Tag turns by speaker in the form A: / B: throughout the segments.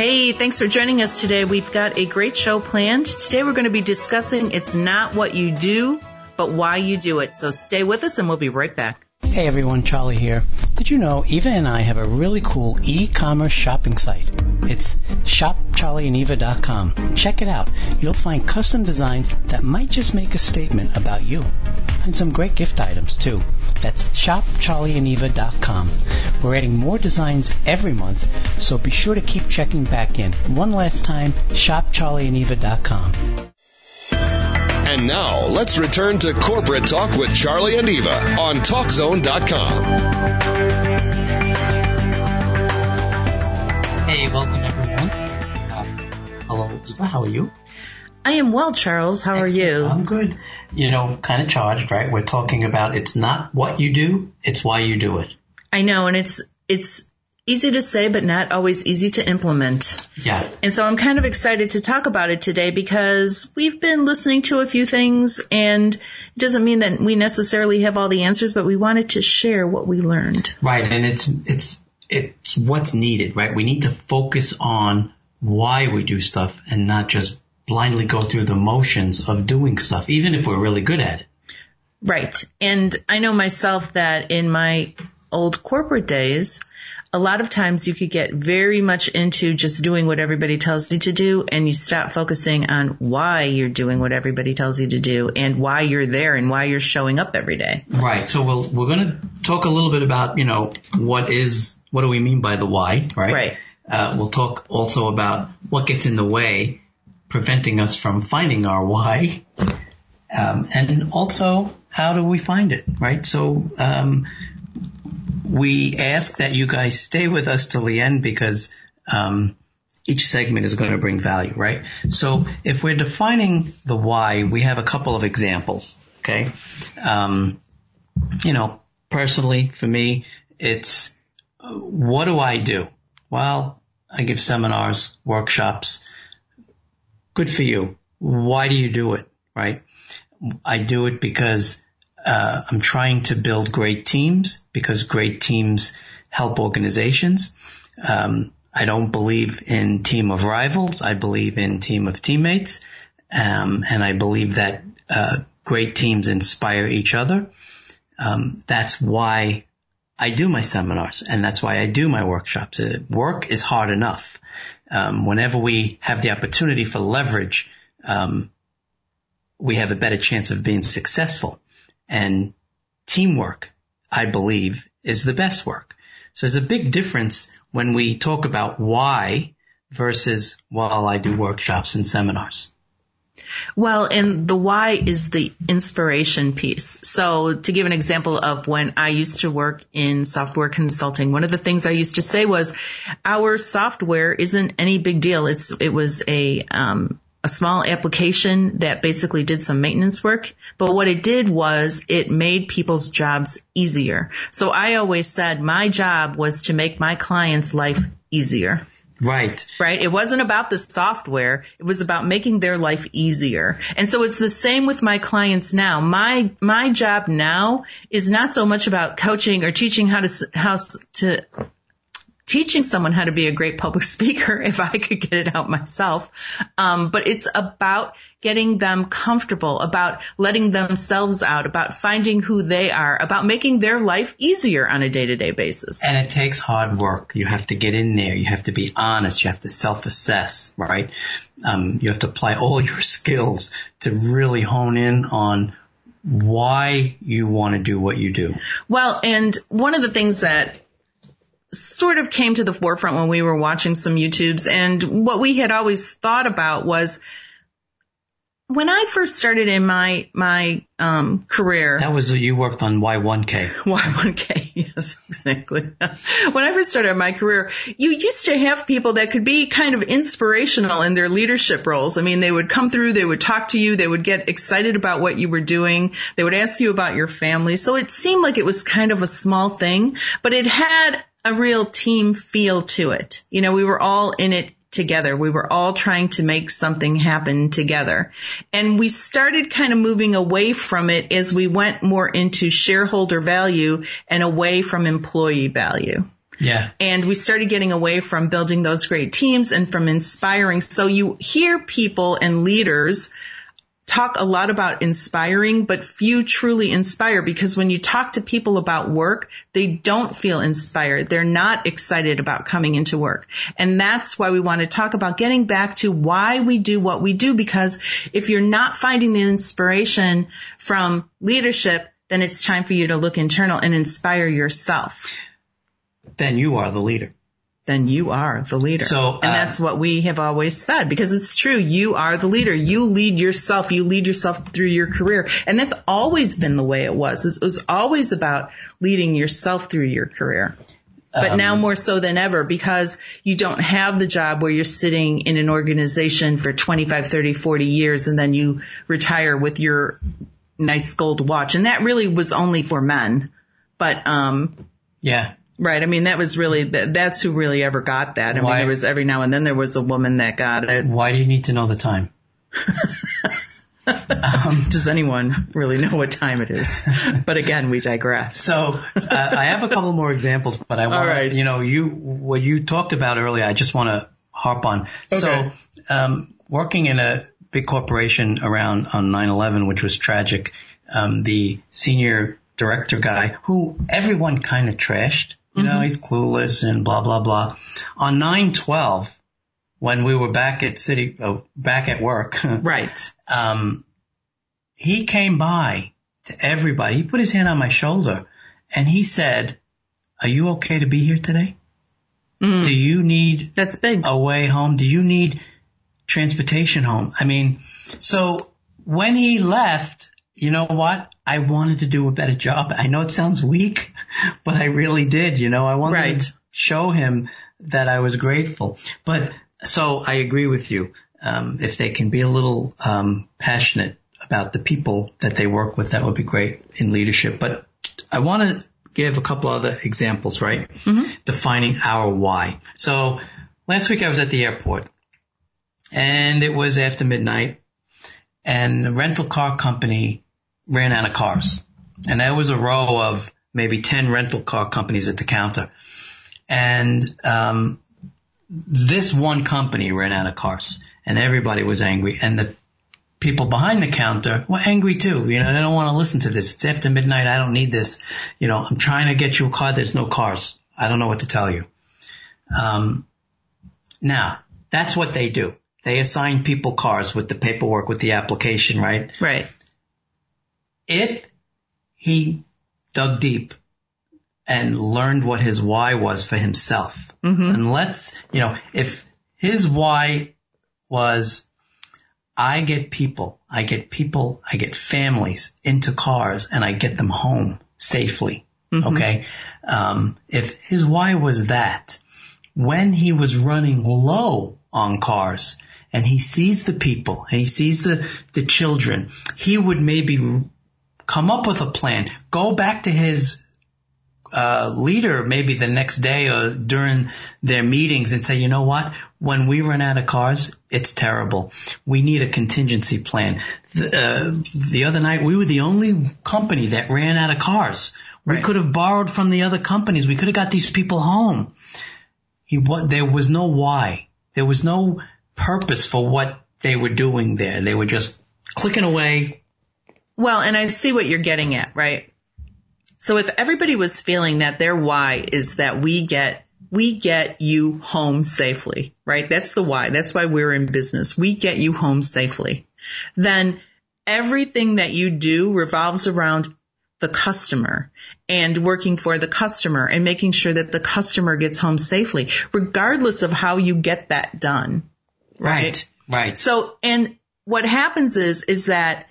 A: Hey, thanks for joining us today. We've got a great show planned. Today we're going to be discussing it's not what you do, but why you do it. So stay with us and we'll be right back.
B: Hey everyone, Charlie here. Did you know Eva and I have a really cool e-commerce shopping site? It's shopcharlieandeva.com. Check it out. You'll find custom designs that might just make a statement about you. And some great gift items too. That's shopcharlieandeva.com. We're adding more designs every month, so be sure to keep checking back in. One last time, shopcharlieandeva.com.
C: And now, let's return to Corporate Talk with Charlie and Eva on TalkZone.com.
B: Hey, welcome everyone. Uh, hello, Eva. How are you?
A: I am well, Charles. How Excellent. are you?
B: I'm good. You know, kind of charged, right? We're talking about it's not what you do, it's why you do it.
A: I know, and it's it's easy to say, but not always easy to implement.
B: Yeah.
A: And so I'm kind of excited to talk about it today because we've been listening to a few things and it doesn't mean that we necessarily have all the answers, but we wanted to share what we learned.
B: Right. And it's, it's, it's what's needed, right? We need to focus on why we do stuff and not just blindly go through the motions of doing stuff, even if we're really good at it.
A: Right. And I know myself that in my old corporate days, a lot of times you could get very much into just doing what everybody tells you to do and you stop focusing on why you're doing what everybody tells you to do and why you're there and why you're showing up every day.
B: Right. So we'll, we're going to talk a little bit about, you know, what is, what do we mean by the why, right?
A: Right.
B: Uh, we'll talk also about what gets in the way, preventing us from finding our why. Um, and also how do we find it, right? So, um, we ask that you guys stay with us till the end because um, each segment is going to bring value, right? So if we're defining the why, we have a couple of examples. Okay, um, you know, personally for me, it's what do I do? Well, I give seminars, workshops. Good for you. Why do you do it? Right? I do it because uh, I'm trying to build great teams because great teams help organizations. Um, I don't believe in team of rivals. I believe in team of teammates. Um, and I believe that, uh, great teams inspire each other. Um, that's why I do my seminars and that's why I do my workshops. Uh, work is hard enough. Um, whenever we have the opportunity for leverage, um, we have a better chance of being successful and teamwork, I believe, is the best work. So there's a big difference when we talk about why versus, well, I do workshops and seminars.
A: Well, and the why is the inspiration piece. So to give an example of when I used to work in software consulting, one of the things I used to say was our software isn't any big deal. It's, it was a, um, a small application that basically did some maintenance work. But what it did was it made people's jobs easier. So I always said my job was to make my client's life easier.
B: Right.
A: Right. It wasn't about the software. It was about making their life easier. And so it's the same with my clients now. My, my job now is not so much about coaching or teaching how to, how to teaching someone how to be a great public speaker if I could get it out myself. Um, but it's about getting them comfortable, about letting themselves out, about finding who they are, about making their life easier on a day to day basis.
B: And it takes hard work. You have to get in there. You have to be honest. You have to self assess, right? Um, you have to apply all your skills to really hone in on why you want to do what you do.
A: Well, and one of the things that sort of came to the forefront when we were watching some YouTubes and what we had always thought about was when I first started in my my um, career,
B: That was you worked on Y1K.
A: Y1K, yes, exactly. when I first started my career, you used to have people that could be kind of inspirational in their leadership roles. I mean, they would come through, they would talk to you, they would get excited about what you were doing, they would ask you about your family. So it seemed like it was kind of a small thing, but it had a real team feel to it. You know, we were all in it together. We were all trying to make something happen together. And we started kind of moving away from it as we went more into shareholder value and away from employee value.
B: Yeah.
A: And we started getting away from building those great teams and from inspiring. So you hear people and leaders talk a lot about inspiring, but few truly inspire because when you talk to people about work, they don't feel inspired. They're not excited about coming into work. And that's why we want to talk about getting back to why we do what we do because if you're not finding the inspiration from leadership, then it's time for you to look internal and inspire yourself.
B: Then you are the leader.
A: Then you are the leader.
B: So, uh,
A: and that's what we have always said because it's true. You are the leader. You lead yourself. You lead yourself through your career. And that's always been the way it was. It was always about leading yourself through your career. But
B: Um,
A: now more so than ever because you don't have the job where you're sitting in an organization for 25, 30, 40 years and then you retire with your nice gold watch. And that really was only for men. But, um,
B: Yeah.
A: Right. I mean, that was really, that's who really ever got that. I
B: Why-
A: mean, there was every now and then there was a woman that got it.
B: Why do you need to know the time?
A: Does anyone really know what time it is? But again, we digress.
B: So uh, I have a couple more examples, but I want
A: right.
B: you know, you what you talked about earlier. I just want to harp on.
A: Okay.
B: So um, working in a big corporation around on 9/11, which was tragic, um, the senior director guy who everyone kind of trashed. You know, he's clueless and blah blah blah. On 9/12, when we were back at city, uh, back at work,
A: Right.
B: um, he came by to everybody. He put his hand on my shoulder and he said, are you okay to be here today?
A: Mm.
B: Do you need
A: That's big.
B: a way home? Do you need transportation home? I mean, so when he left, you know what? I wanted to do a better job. I know it sounds weak, but I really did. You know, I wanted
A: Right.
B: to show him that I was grateful. But so I agree with you. Um, if they can be a little um, passionate about the people that they work with, that would be great in leadership. But I want to give a couple other examples, right? Defining our why. So last week I was at the airport and it was after midnight and the rental car company ran out of cars. And there was a row of maybe 10 rental car companies at the counter. And, um, this one company ran out of cars and everybody was angry and the people behind the counter were angry too. You know, they don't want to listen to this. It's after midnight. I don't need this. You know, I'm trying to get you a car. There's no cars. I don't know what to tell you. Um, now that's what they do. They assign people cars with the paperwork, with the application, right?
A: Right.
B: If he dug deep and learned what his why was for himself, and let's, you know, if his why was, I get people, I get people, I get families into cars and I get them home safely. Okay. Um, if his why was that, when he was running low on cars and he sees the people and he sees the, the children, he would maybe come up with a plan, go back to his uh, leader maybe the next day or during their meetings and say, you know what? When we run out of cars, it's terrible. We need a contingency plan. The, uh, the other night, we were the only company that ran out of cars. We
A: Right.
B: could have borrowed from the other companies. We could have got these people home. He, what, there was no why. There was no purpose for what they were doing there. They were just clicking away.
A: Well, and I see what you're getting at, right? So if everybody was feeling that their why is that we get we get you home safely, right? That's the why. That's why we're in business. We get you home safely. Then everything that you do revolves around the customer and working for the customer and making sure that the customer gets home safely, regardless of how you get that done.
B: Right. Right.
A: So, and what happens is, is that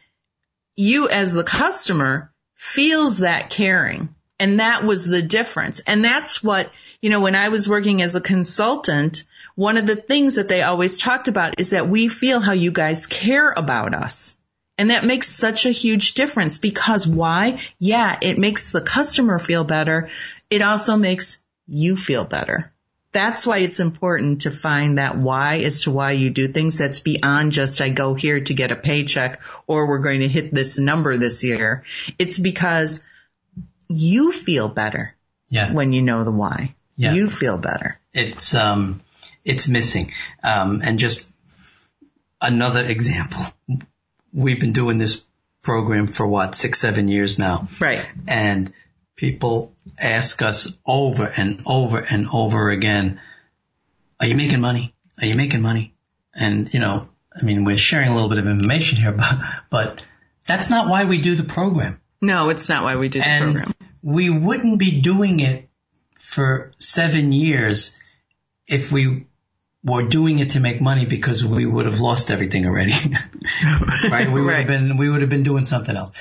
A: you as the customer feels that caring. And that was the difference. And that's what, you know, when I was working as a consultant, one of the things that they always talked about is that we feel how you guys care about us. And that makes such a huge difference because why? Yeah, it makes the customer feel better. It also makes you feel better. That's why it's important to find that why as to why you do things that's beyond just I go here to get a paycheck or we're going to hit this number this year. It's because you feel better
B: Yeah.
A: when you know the why.
B: Yeah.
A: You feel better.
B: It's, um, it's missing. Um, and just another example. We've been doing this program for what, six, seven years now.
A: Right.
B: and people ask us over and over and over again, are you making money? Are you making money? And, you know, I mean, we're sharing a little bit of information here, but, but that's not why we do the program.
A: No, it's not why we do the
B: And
A: program.
B: we wouldn't be doing it for seven years if we were doing it to make money because we would have lost everything already. right? We would have been, we would have been doing something else.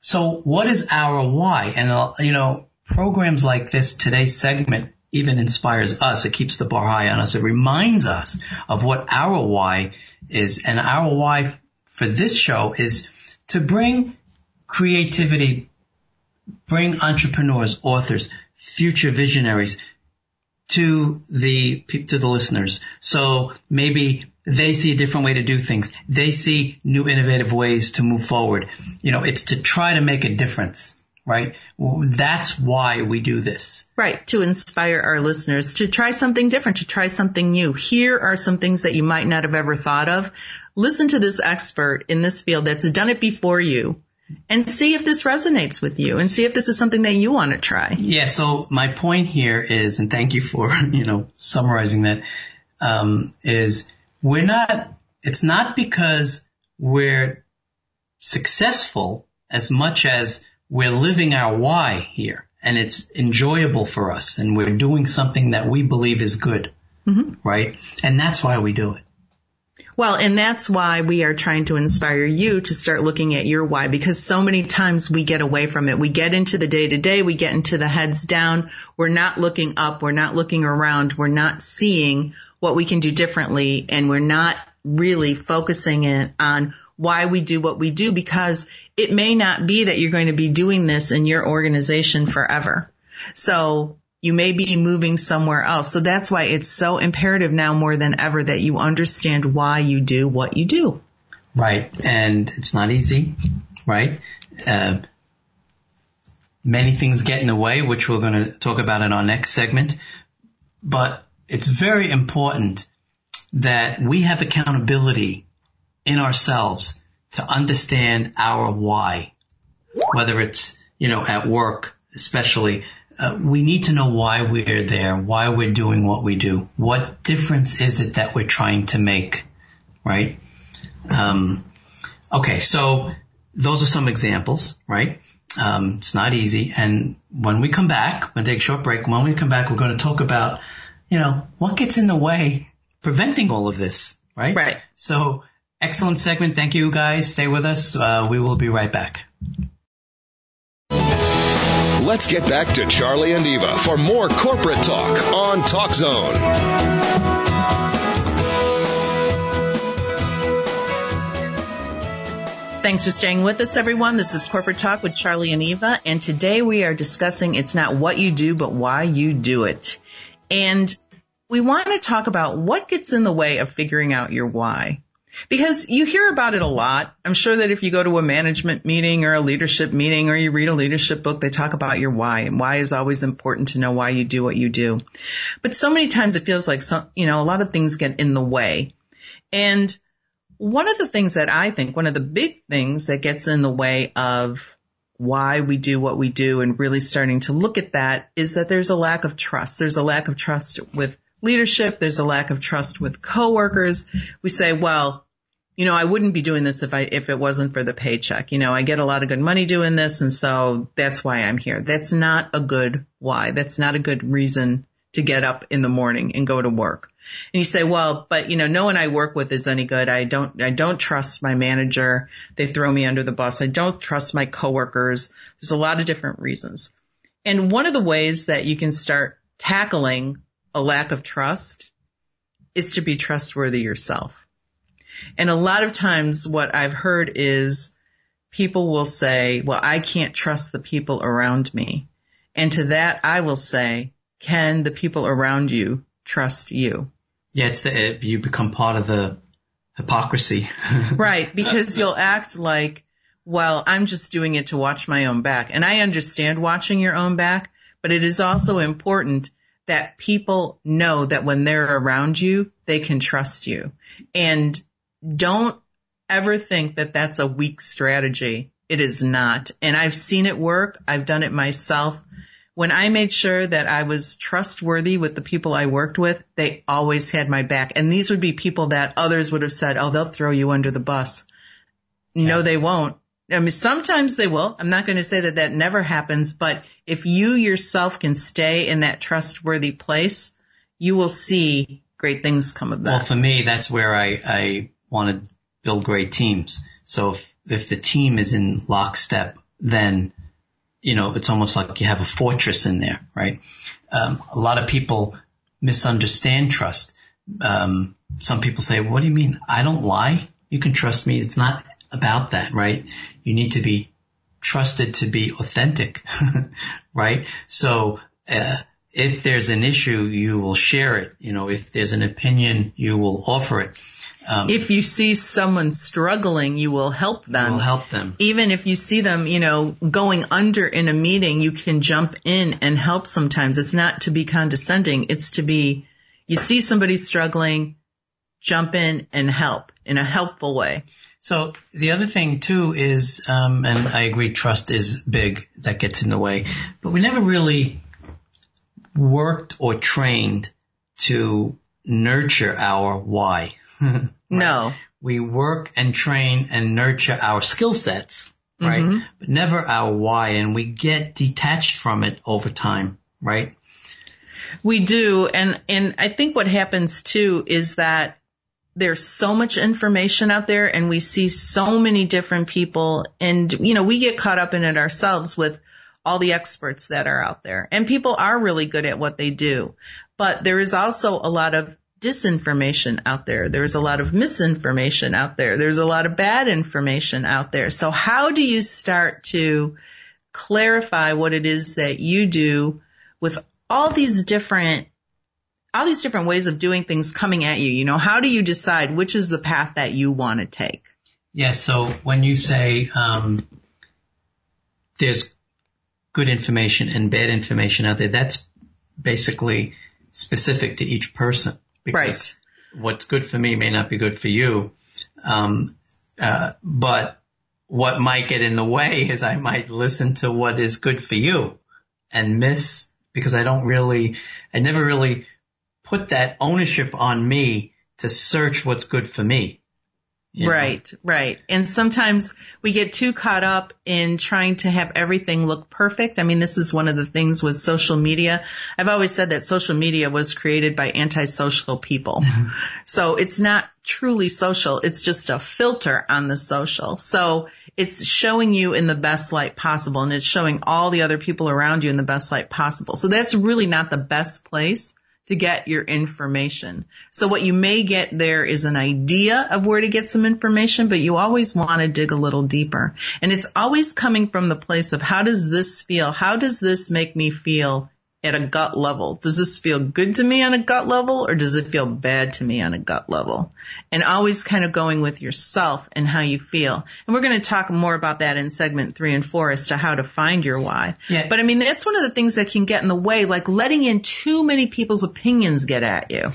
B: So what is our why? And, uh, you know, programs like this, today's segment even inspires us. It keeps the bar high on us. It reminds us of what our why is. And our why for this show is to bring creativity, bring entrepreneurs, authors, future visionaries to the to the listeners. So maybe they see a different way to do things. They see new innovative ways to move forward. You know, it's to try to make a difference, right? That's why we do this.
A: Right, to inspire our listeners to try something different, to try something new. Here are some things that you might not have ever thought of. Listen to this expert in this field that's done it before you and see if this resonates with you and see if this is something that you want to try.
B: Yeah. So my point here is, and thank you for, you know, summarizing that, um, is we're not, it's not because we're successful as much as we're living our why here and it's enjoyable for us and we're doing something that we believe is good. Right. And that's why we do it.
A: Well, and that's why we are trying to inspire you to start looking at your why because so many times we get away from it. We get into the day to day, we get into the heads down. We're not looking up, we're not looking around, we're not seeing what we can do differently and we're not really focusing in on why we do what we do because it may not be that you're going to be doing this in your organization forever. So you may be moving somewhere else. So that's why it's so imperative now more than ever that you understand why you do what you do.
B: Right. And it's not easy, right? Uh, many things get in the way, which we're going to talk about in our next segment. But it's very important that we have accountability in ourselves to understand our why, whether it's, you know, at work, especially. Uh, we need to know why we're there, why we're doing what we do. What difference is it that we're trying to make, right? Um, okay, so those are some examples, right? Um, it's not easy. And when we come back, to take a short break. When we come back, we're going to talk about, you know, what gets in the way preventing all of this, right?
A: Right.
B: So excellent segment. Thank you guys. Stay with us. Uh, we will be right back.
C: Let's get back to Charlie and Eva for more corporate talk on Talk Zone.
A: Thanks for staying with us, everyone. This is Corporate Talk with Charlie and Eva, and today we are discussing it's not what you do, but why you do it. And we want to talk about what gets in the way of figuring out your why. Because you hear about it a lot. I'm sure that if you go to a management meeting or a leadership meeting or you read a leadership book, they talk about your why and why is always important to know why you do what you do. But so many times it feels like some, you know, a lot of things get in the way. And one of the things that I think, one of the big things that gets in the way of why we do what we do and really starting to look at that is that there's a lack of trust. There's a lack of trust with leadership. There's a lack of trust with coworkers. We say, well, you know, I wouldn't be doing this if I, if it wasn't for the paycheck. You know, I get a lot of good money doing this. And so that's why I'm here. That's not a good why. That's not a good reason to get up in the morning and go to work. And you say, well, but you know, no one I work with is any good. I don't, I don't trust my manager. They throw me under the bus. I don't trust my coworkers. There's a lot of different reasons. And one of the ways that you can start tackling a lack of trust is to be trustworthy yourself. And a lot of times what I've heard is people will say, well, I can't trust the people around me. And to that, I will say, can the people around you trust you?
B: Yeah, it's the, you become part of the hypocrisy.
A: right. Because you'll act like, well, I'm just doing it to watch my own back. And I understand watching your own back, but it is also important that people know that when they're around you, they can trust you. And don't ever think that that's a weak strategy. It is not. And I've seen it work. I've done it myself. When I made sure that I was trustworthy with the people I worked with, they always had my back. And these would be people that others would have said, oh, they'll throw you under the bus. Yeah. No, they won't. I mean, sometimes they will. I'm not going to say that that never happens, but if you yourself can stay in that trustworthy place, you will see great things come of that.
B: Well, for me, that's where I, I want to build great teams. So if, if the team is in lockstep, then, you know, it's almost like you have a fortress in there, right? Um, a lot of people misunderstand trust. Um, some people say, what do you mean? I don't lie. You can trust me. It's not about that, right? You need to be trusted to be authentic, right? So, uh, if there's an issue, you will share it. You know, if there's an opinion, you will offer it.
A: Um, if you see someone struggling, you will help them.
B: Will help them.
A: Even if you see them, you know, going under in a meeting, you can jump in and help sometimes. It's not to be condescending. It's to be, you see somebody struggling, jump in and help in a helpful way.
B: So the other thing too is, um, and I agree, trust is big. That gets in the way, but we never really worked or trained to nurture our why.
A: right? No.
B: We work and train and nurture our skill sets, right? Mm-hmm. But never our why, and we get detached from it over time, right?
A: We do, and and I think what happens too is that there's so much information out there and we see so many different people and, you know, we get caught up in it ourselves with all the experts that are out there and people are really good at what they do. But there is also a lot of disinformation out there. There's a lot of misinformation out there. There's a lot of bad information out there. So how do you start to clarify what it is that you do with all these different all these different ways of doing things coming at you. You know, how do you decide which is the path that you want to take?
B: Yes. So when you say um, there's good information and bad information out there, that's basically specific to each person.
A: Because
B: right. What's good for me may not be good for you. Um, uh, but what might get in the way is I might listen to what is good for you and miss because I don't really, I never really put that ownership on me to search what's good for me.
A: Right, know? right. And sometimes we get too caught up in trying to have everything look perfect. I mean, this is one of the things with social media. I've always said that social media was created by antisocial people. Mm-hmm. so it's not truly social. It's just a filter on the social. So it's showing you in the best light possible and it's showing all the other people around you in the best light possible. So that's really not the best place to get your information. So what you may get there is an idea of where to get some information, but you always want to dig a little deeper. And it's always coming from the place of how does this feel? How does this make me feel at a gut level. Does this feel good to me on a gut level or does it feel bad to me on a gut level? And always kind of going with yourself and how you feel. And we're going to talk more about that in segment three and four as to how to find your why. Yeah. But I mean, that's one of the things that can get in the way, like letting in too many people's opinions get at you.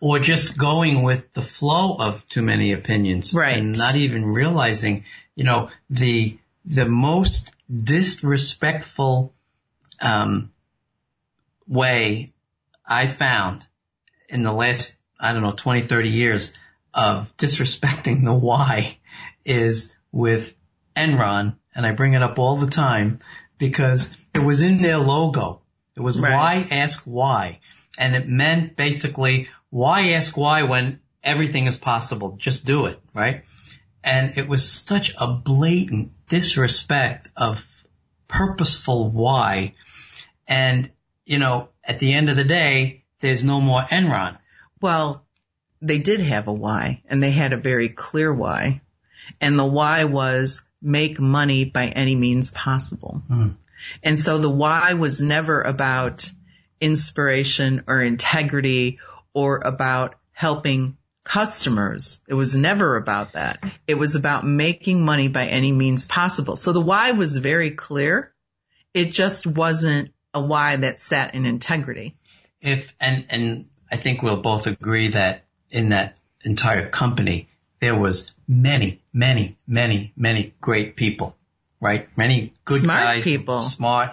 B: Or just going with the flow of too many opinions.
A: Right.
B: And not even realizing, you know, the, the most disrespectful, um, way I found in the last, I don't know, 20, 30 years of disrespecting the why is with Enron. And I bring it up all the time because it was in their logo. It was
A: Right.
B: why ask why. And it meant basically why ask why when everything is possible? Just do it, right? And it was such a blatant disrespect of purposeful why. And, you know, at the end of the day, there's no more Enron.
A: Well, they did have a why and they had a very clear why. And the why was make money by any means possible. Hmm. And so the why was never about inspiration or integrity or about helping customers. It was never about that. It was about making money by any means possible. So the why was very clear. It just wasn't a why that's set in integrity.
B: if and and I think we'll both agree that in that entire company there was many, many, many, many great people, right? Many good
A: Smart
B: guys,
A: people.
B: smart,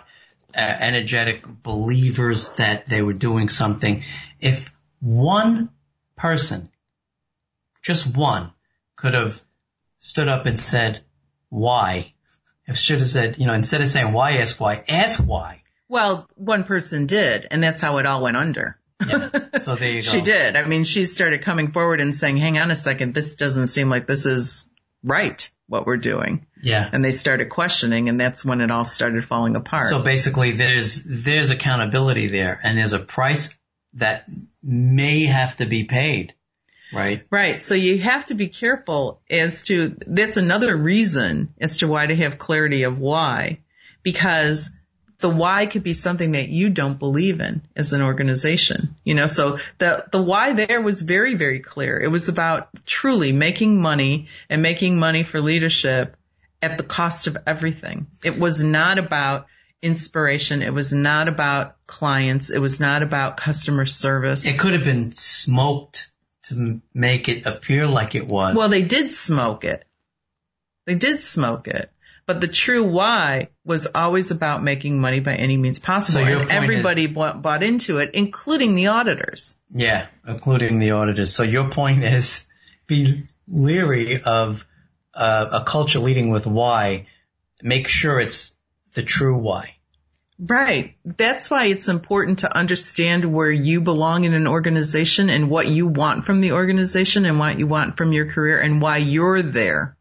B: uh, energetic believers that they were doing something. If one person, just one, could have stood up and said why, it should have said, you know, instead of saying why, ask why, ask why.
A: Well, one person did, and that's how it all went under.
B: Yeah. So there you go.
A: She did. I mean, she started coming forward and saying, hang on a second, this doesn't seem like this is right, what we're doing.
B: Yeah.
A: And they started questioning, and that's when it all started falling apart.
B: So basically there's, there's accountability there and there's a price that may have to be paid, right?
A: Right. So you have to be careful as to, that's another reason as to why to have clarity of why. Because the why could be something that you don't believe in as an organization. You know, so the, the why there was very, very clear. It was about truly making money and making money for leadership at the cost of everything. It was not about inspiration. It was not about clients. It was not about customer service.
B: It could have been smoked to make it appear like it was.
A: Well, they did smoke it. They did smoke it. But the true why was always about making money by any means possible.
B: So
A: and everybody
B: is-
A: bought, bought into it, including the auditors.
B: yeah, including the auditors. So your point is be leery of uh, a culture leading with why. Make sure it's the true why.
A: Right. That's why it's important to understand where you belong in an organization and what you want from the organization and what you want from your career and why you're there.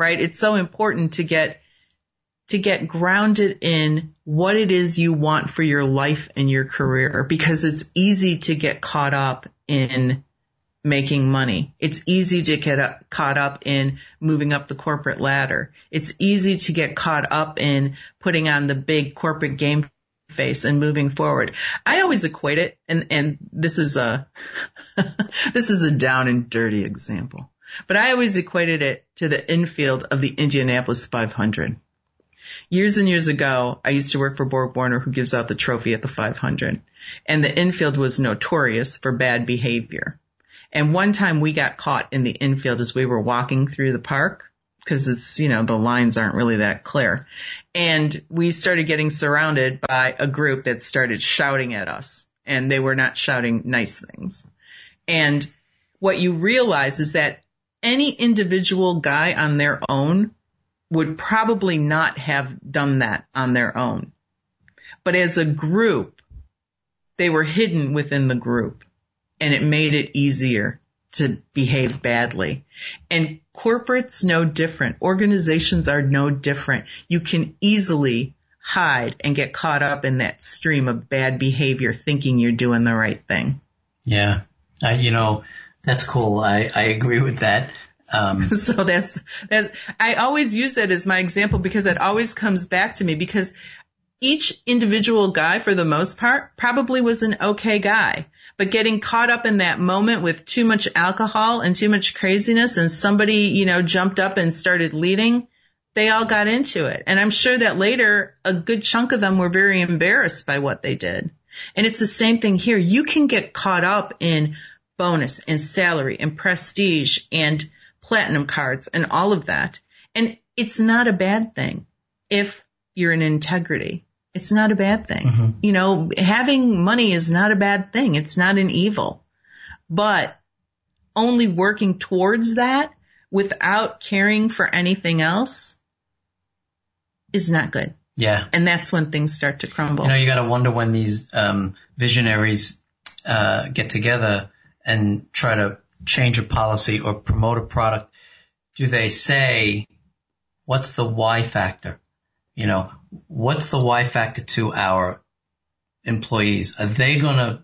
A: Right? It's so important to get to get grounded in what it is you want for your life and your career because it's easy to get caught up in making money. It's easy to get up, caught up in moving up the corporate ladder. It's easy to get caught up in putting on the big corporate game face and moving forward. I always equate it, and, and this is a, this is a down and dirty example, but I always equated it to the infield of the Indianapolis 500. Years and years ago, I used to work for Borg Warner who gives out the trophy at the 500 and the infield was notorious for bad behavior. And one time we got caught in the infield as we were walking through the park because it's, you know, the lines aren't really that clear. And we started getting surrounded by a group that started shouting at us and they were not shouting nice things. And what you realize is that any individual guy on their own would probably not have done that on their own. But as a group, they were hidden within the group and it made it easier to behave badly. And corporates no different. Organizations are no different. You can easily hide and get caught up in that stream of bad behavior thinking you're doing the right thing.
B: Yeah. I, you know, that's cool. I, I agree with that. Um,
A: So that's, that, I always use that as my example because it always comes back to me because each individual guy for the most part probably was an okay guy. But getting caught up in that moment with too much alcohol and too much craziness and somebody, you know, jumped up and started leading, they all got into it. And I'm sure that later a good chunk of them were very embarrassed by what they did. And it's the same thing here. You can get caught up in bonus and salary and prestige and platinum cards and all of that. And it's not a bad thing if you're in integrity. It's not a bad thing. You know, having money is not a bad thing. It's not an evil, but only working towards that without caring for anything else is not good.
B: Yeah.
A: And that's when things start to crumble.
B: You know, you got to wonder when these um, visionaries uh, get together and try to change a policy or promote a product. Do they say, what's the why factor? You know, what's the why factor to our employees? Are they going to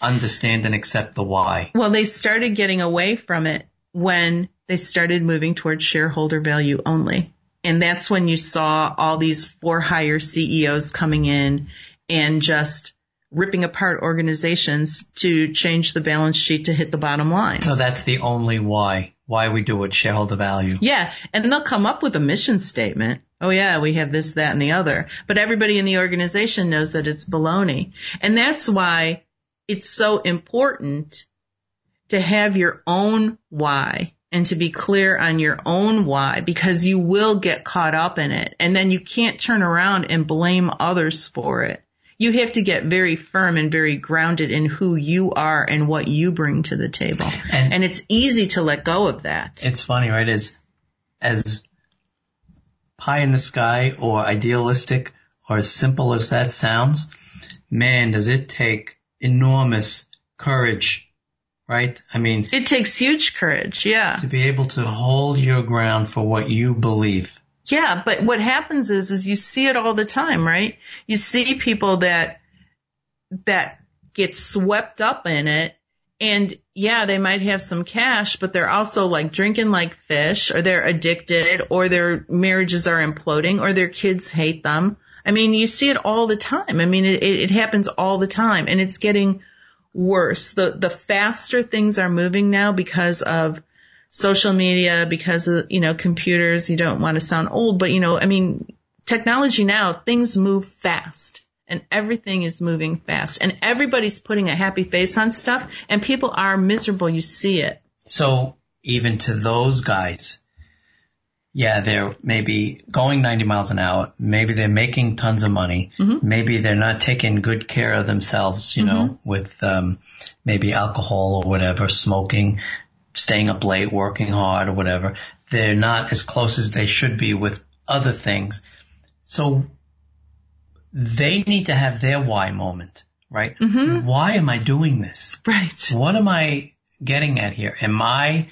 B: understand and accept the why?
A: Well, they started getting away from it when they started moving towards shareholder value only. And that's when you saw all these for hire CEOs coming in and just ripping apart organizations to change the balance sheet to hit the bottom line.
B: So that's the only why, why we do it, shareholder value.
A: Yeah. And they'll come up with a mission statement. Oh yeah, we have this, that, and the other. But everybody in the organization knows that it's baloney. And that's why it's so important to have your own why and to be clear on your own why because you will get caught up in it and then you can't turn around and blame others for it. You have to get very firm and very grounded in who you are and what you bring to the table.
B: And-
A: And, it's easy to let go of that.
B: It's funny, right? As, as pie in the sky or idealistic or as simple as that sounds, man, does it take enormous courage, right? I mean,
A: It takes huge courage. Yeah.
B: to be able to hold your ground for what you believe.
A: Yeah, but what happens is, is you see it all the time, right? You see people that, that get swept up in it and yeah, they might have some cash, but they're also like drinking like fish or they're addicted or their marriages are imploding or their kids hate them. I mean, you see it all the time. I mean, it, it happens all the time and it's getting worse. The, the faster things are moving now because of social media, because of, you know, computers. You don't want to sound old, but you know, I mean, technology now, things move fast and everything is moving fast and everybody's putting a happy face on stuff and people are miserable. You see it.
B: So even to those guys, yeah, they're maybe going 90 miles an hour. Maybe they're making tons of money. Mm-hmm. Maybe they're not taking good care of themselves, you know, mm-hmm. with, um, maybe alcohol or whatever, smoking, staying up late, working hard or whatever. They're not as close as they should be with other things. So they need to have their why moment, right? Mm-hmm. Why am I doing this?
A: Right.
B: What am I getting at here? Am I,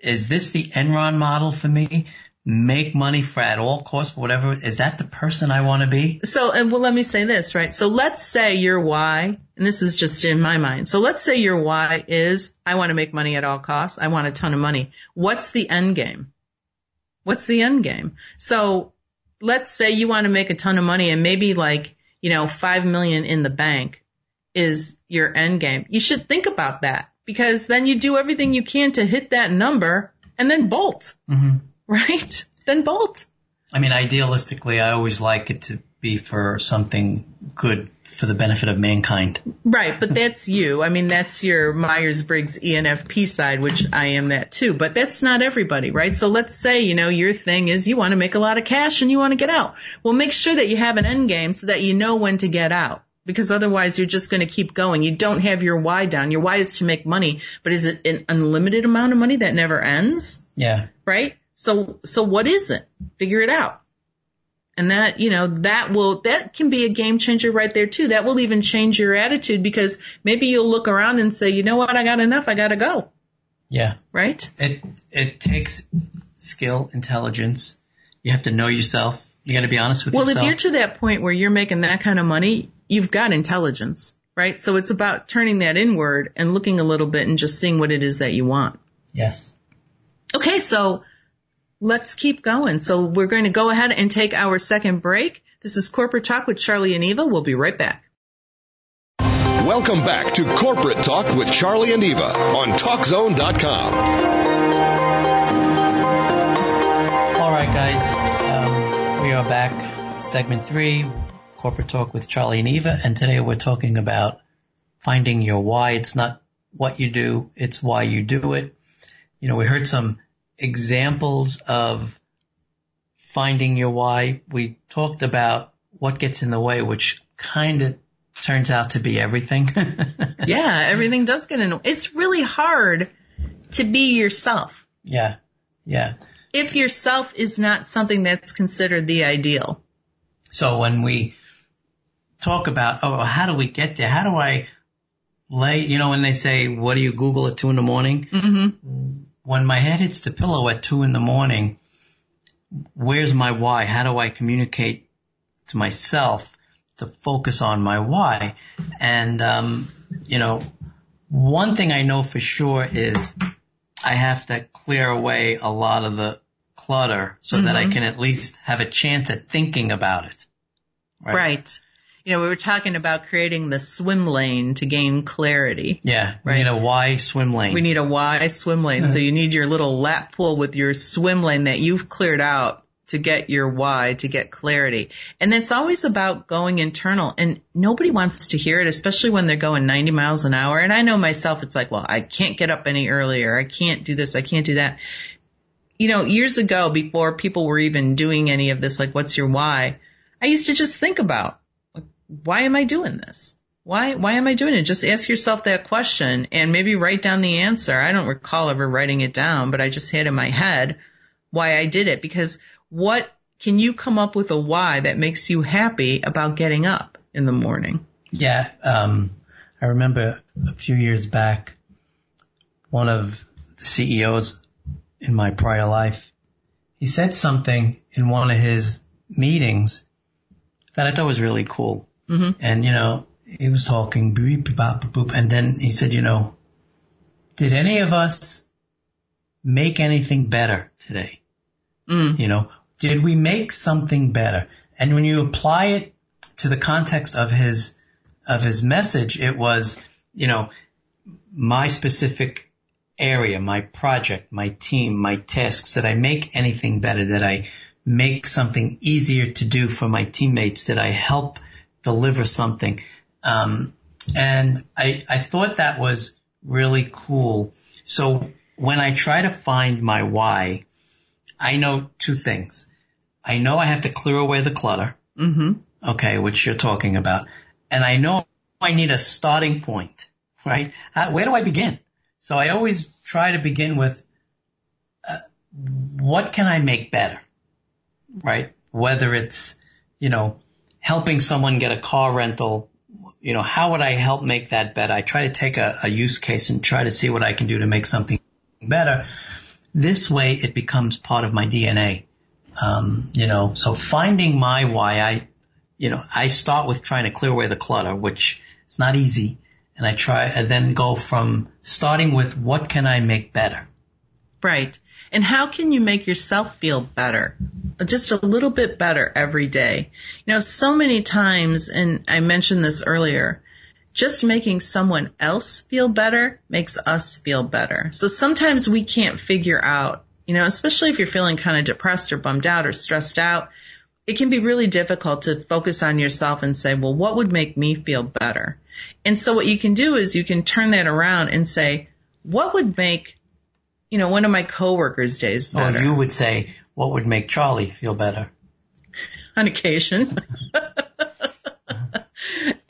B: is this the Enron model for me? Make money for at all costs, whatever. Is that the person I want to be?
A: So, and well, let me say this, right? So let's say your why, and this is just in my mind. So let's say your why is, I want to make money at all costs. I want a ton of money. What's the end game? What's the end game? So let's say you want to make a ton of money and maybe like, you know, five million in the bank is your end game. You should think about that because then you do everything you can to hit that number and then bolt,
B: hmm
A: right? Then bolt.
B: I mean, idealistically, I always like it to be for something good for the benefit of mankind.
A: Right, but that's you. I mean, that's your Myers-Briggs E ENFP side, which I am that too. But that's not everybody, right? So let's say, you know, your thing is you want to make a lot of cash and you want to get out. Well, make sure that you have an end game so that you know when to get out. Because otherwise you're just going to keep going. You don't have your why down. Your why is to make money, but is it an unlimited amount of money that never ends?
B: Yeah.
A: right? So, so what is it? Figure it out. And that, you know, that will, that can be a game changer right there too. That will even change your attitude because maybe you'll look around and say, you know what? I got enough. I got to go.
B: Yeah.
A: Right?
B: It, it takes skill, intelligence. You have to know yourself. You got to be honest with
A: Well,
B: yourself.
A: Well, if you're to that point where you're making that kind of money, you've got intelligence, right? So it's about turning that inward and looking a little bit and just seeing what it is that you want.
B: yes.
A: Okay, so let's keep going. So we're going to go ahead and take our second break. This is Corporate Talk with Charlie and Eva. We'll be right back.
C: Welcome back to Corporate Talk with Charlie and Eva on TalkZone.com.
B: All right, guys. Um, we are back. Segment three, corporate talk with Charlie and Eva, and today we're talking about finding your why. It's not what you do; it's why you do it. You know, we heard some examples of finding your why. We talked about what gets in the way, which kind of turns out to be everything.
A: Yeah, everything does get in. It's really hard to be yourself
B: yeah, yeah,
A: if yourself is not something that's considered the ideal.
B: So when we talk about, oh, how do we get there? How do I lay, you know, when they say, what do you Google at two in the morning?
A: Mm-hmm.
B: When my head hits the pillow at two in the morning, where's my why? How do I communicate to myself to focus on my why? And, um, you know, one thing I know for sure is I have to clear away a lot of the clutter so mm-hmm. that I mm-hmm. can at least have a chance at thinking about it.
A: Right. right. You know, we were talking about creating the swim lane to gain clarity.
B: Yeah. Right. We need a why swim lane.
A: We need a why swim lane. so you need your little lap pool with your swim lane that you've cleared out to get your why, to get clarity. And it's always about going internal and nobody wants to hear it, especially when they're going 90 miles an hour. And I know myself, it's like, well, I can't get up any earlier. I can't do this. I can't do that. You know, years ago, before people were even doing any of this, like, what's your why? I used to just think about, why am I doing this? Why, why am I doing it? Just ask yourself that question and maybe write down the answer. I don't recall ever writing it down, but I just had in my head why I did it because what can you come up with a why that makes you happy about getting up in the morning?
B: Yeah. Um, I remember a few years back, one of the CEOs in my prior life, he said something in one of his meetings that I thought was really cool. Mm-hmm. And, you know, he was talking, beep, beep, boop, boop, and then he said, you know, did any of us make anything better today? Mm. You know, did we make something better? And when you apply it to the context of his, of his message, it was, you know, my specific area, my project, my team, my tasks, that I make anything better, that I make something easier to do for my teammates, that I help deliver something. Um, and I, I thought that was really cool. So when I try to find my why, I know two things. I know I have to clear away the clutter. Mm-hmm. Okay, which you're talking about. And I know I need a starting point, right? Uh, where do I begin? So I always try to begin with, uh, what can I make better? Right? Whether it's, you know, helping someone get a car rental, you know, how would I help make that better? I try to take a, a use case and try to see what I can do to make something better. This way it becomes part of my DNA. Um, you know, so finding my why, I, you know, I start with trying to clear away the clutter, which is not easy. And I try and then go from starting with what can I make better?
A: Right. And how can you make yourself feel better? Just a little bit better every day. You know, so many times, and I mentioned this earlier, just making someone else feel better makes us feel better. So sometimes we can't figure out you know, especially if you're feeling kind of depressed or bummed out or stressed out, it can be really difficult to focus on yourself and say, well, what would make me feel better? And so what you can do is you can turn that around and say, what would make, you know, one of my coworkers' days oh, better?
B: Or you would say, what would make Charlie feel better?
A: On occasion.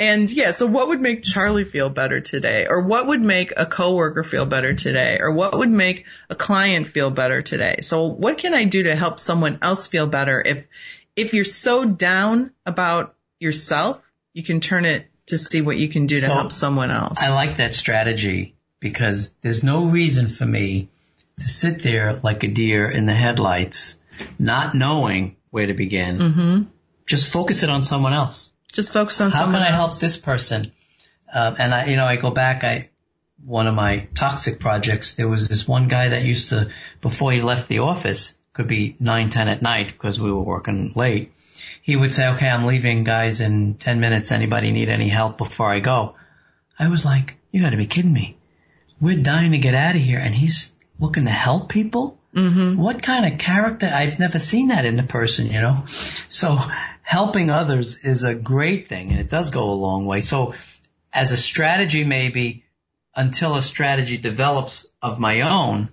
A: And yeah, so what would make Charlie feel better today? Or what would make a coworker feel better today? Or what would make a client feel better today? So what can I do to help someone else feel better? If, if you're so down about yourself, you can turn it to see what you can do to so help someone else.
B: I like that strategy because there's no reason for me to sit there like a deer in the headlights, not knowing where to begin. Mm-hmm. Just focus it on someone else.
A: Just focus on
B: how
A: can
B: I
A: help
B: this person? Um, and I, you know, I go back. I one of my toxic projects. There was this one guy that used to, before he left the office, could be nine, ten at night because we were working late. He would say, "Okay, I'm leaving, guys, in ten minutes. Anybody need any help before I go?" I was like, "You got to be kidding me! We're dying to get out of here, and he's looking to help people." Mm-hmm. What kind of character? I've never seen that in a person, you know. So helping others is a great thing and it does go a long way. So as a strategy, maybe until a strategy develops of my own,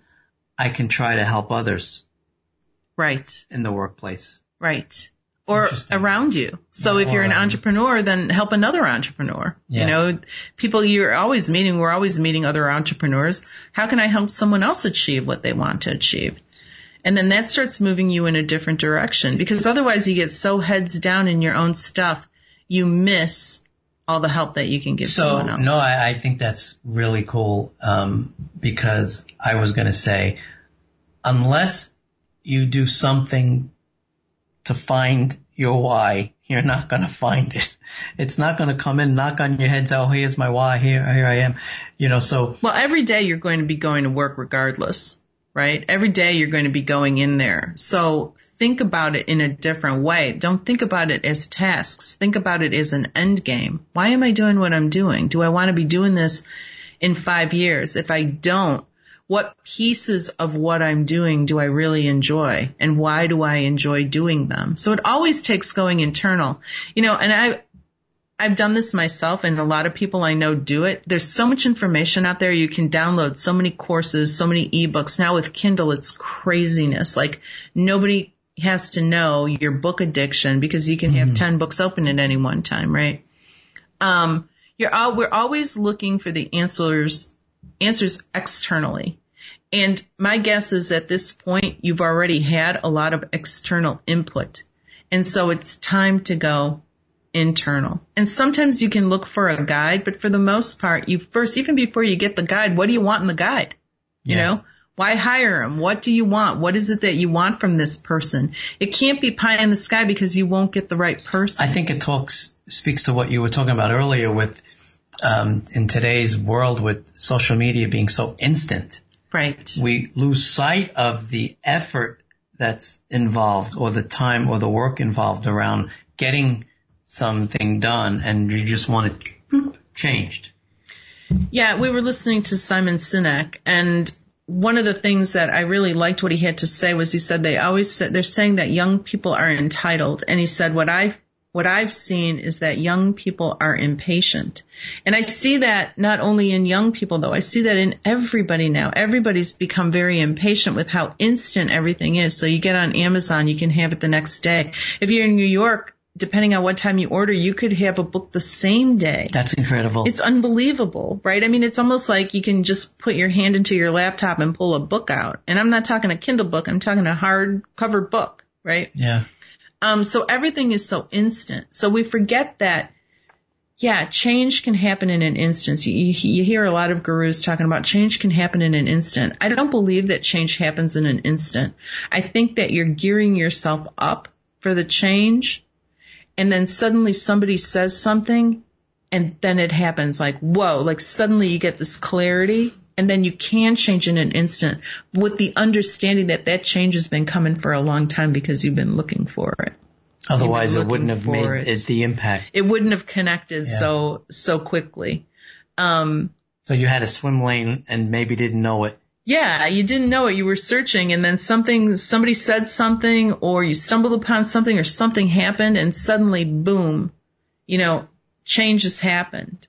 B: I can try to help others.
A: Right.
B: In the workplace.
A: Right. Or around you. So if you're an entrepreneur, then help another entrepreneur. Yeah. You know, people you're always meeting, we're always meeting other entrepreneurs. How can I help someone else achieve what they want to achieve? And then that starts moving you in a different direction because otherwise you get so heads down in your own stuff, you miss all the help that you can give
B: So
A: someone else.
B: no, I, I think that's really cool um, because I was going to say, unless you do something to find your why, you're not going to find it. It's not going to come in, knock on your head, say, "Oh, here's my why. Here, here I am." You know, so
A: Well, every day you're going to be going to work regardless, right? Every day you're going to be going in there. So think about it in a different way. Don't think about it as tasks. Think about it as an end game. Why am I doing what I'm doing? Do I want to be doing this in five years? If I don't, what pieces of what I'm doing do I really enjoy and why do I enjoy doing them? So it always takes going internal, you know, and I, I've done this myself and a lot of people I know do it. There's so much information out there. You can download so many courses, so many ebooks. Now with Kindle, it's craziness. Like nobody has to know your book addiction because you can have 10 books open at any one time, right? Um, you're all, we're always looking for the answers, answers externally. And my guess is at this point, you've already had a lot of external input. And so it's time to go internal. And sometimes you can look for a guide, but for the most part, you first, even before you get the guide, what do you want in the guide? You know, why hire them? What do you want? What is it that you want from this person? It can't be pie in the sky because you won't get the right person.
B: I think it talks speaks to what you were talking about earlier with um, in today's world with social media being so instant.
A: right.
B: we lose sight of the effort that's involved or the time or the work involved around getting something done and you just want it boop, changed.
A: Yeah, we were listening to Simon Sinek and one of the things that I really liked what he had to say was he said they always said they're saying that young people are entitled and he said what I've what I've seen is that young people are impatient. And I see that not only in young people though, I see that in everybody now. Everybody's become very impatient with how instant everything is. So you get on Amazon, you can have it the next day. If you're in New York, depending on what time you order, you could have a book the same day.
B: That's incredible.
A: It's unbelievable, right? I mean, it's almost like you can just put your hand into your laptop and pull a book out. And I'm not talking a Kindle book. I'm talking a hardcover book, right?
B: yeah.
A: Um, so everything is so instant. So we forget that, yeah, change can happen in an instant. You, you hear a lot of gurus talking about change can happen in an instant. I don't believe that change happens in an instant. I think that you're gearing yourself up for the change and then suddenly somebody says something and then it happens like, whoa, like suddenly you get this clarity and then you can change in an instant with the understanding that that change has been coming for a long time because you've been looking for it.
B: Otherwise it wouldn't have made
A: it.
B: it the impact.
A: It wouldn't have connected
B: Yeah.
A: so, so quickly. Um,
B: So you had a swim lane and maybe didn't know it.
A: yeah, you didn't know it. You were searching and then something, somebody said something or you stumbled upon something or something happened and suddenly boom, you know, change has happened.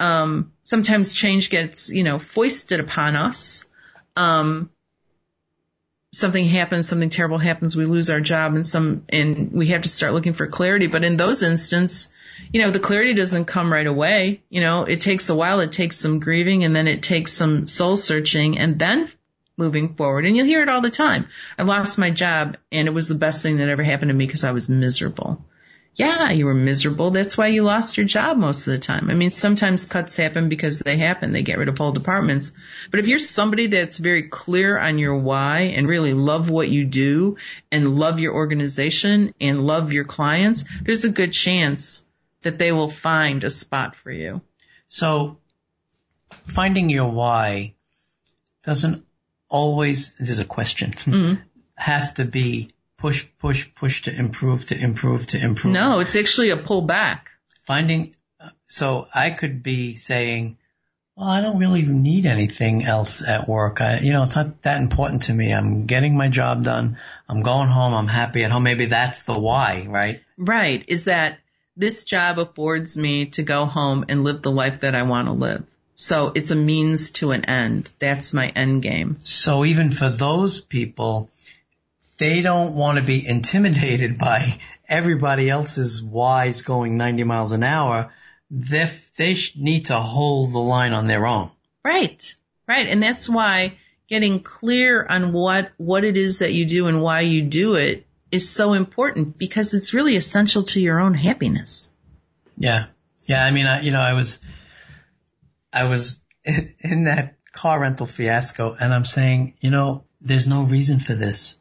A: Um, sometimes change gets, you know, foisted upon us. Um, something happens, something terrible happens, we lose our job and some, and we have to start looking for clarity. But in those instances, you know, the clarity doesn't come right away. You know, it takes a while. It takes some grieving and then it takes some soul searching and then moving forward. And you'll hear it all the time. I lost my job and it was the best thing that ever happened to me because I was miserable. Yeah, you were miserable. That's why you lost your job most of the time. I mean, sometimes cuts happen because they happen. They get rid of whole departments. But if you're somebody that's very clear on your why and really love what you do and love your organization and love your clients, there's a good chance that they will find a spot for you.
B: So finding your why doesn't always, this is a question,
A: Mm-hmm.
B: have to be push, push, push to improve, to improve, to improve.
A: No, it's actually a pullback.
B: Finding, so I could be saying, well, I don't really need anything else at work. I, you know, it's not that important to me. I'm getting my job done. I'm going home. I'm happy at home. Maybe that's the why, right?
A: Right. Is that this job affords me to go home and live the life that I want to live. So it's a means to an end. That's my end game.
B: So even for those people, they don't want to be intimidated by everybody else's whys going 90 miles an hour. They, they need to hold the line on their own.
A: Right. Right. And that's why getting clear on what, what it is that you do and why you do it is so important because it's really essential to your own happiness.
B: Yeah. Yeah. I mean, I, you know, I was, I was in that car rental fiasco and I'm saying, you know, there's no reason for this.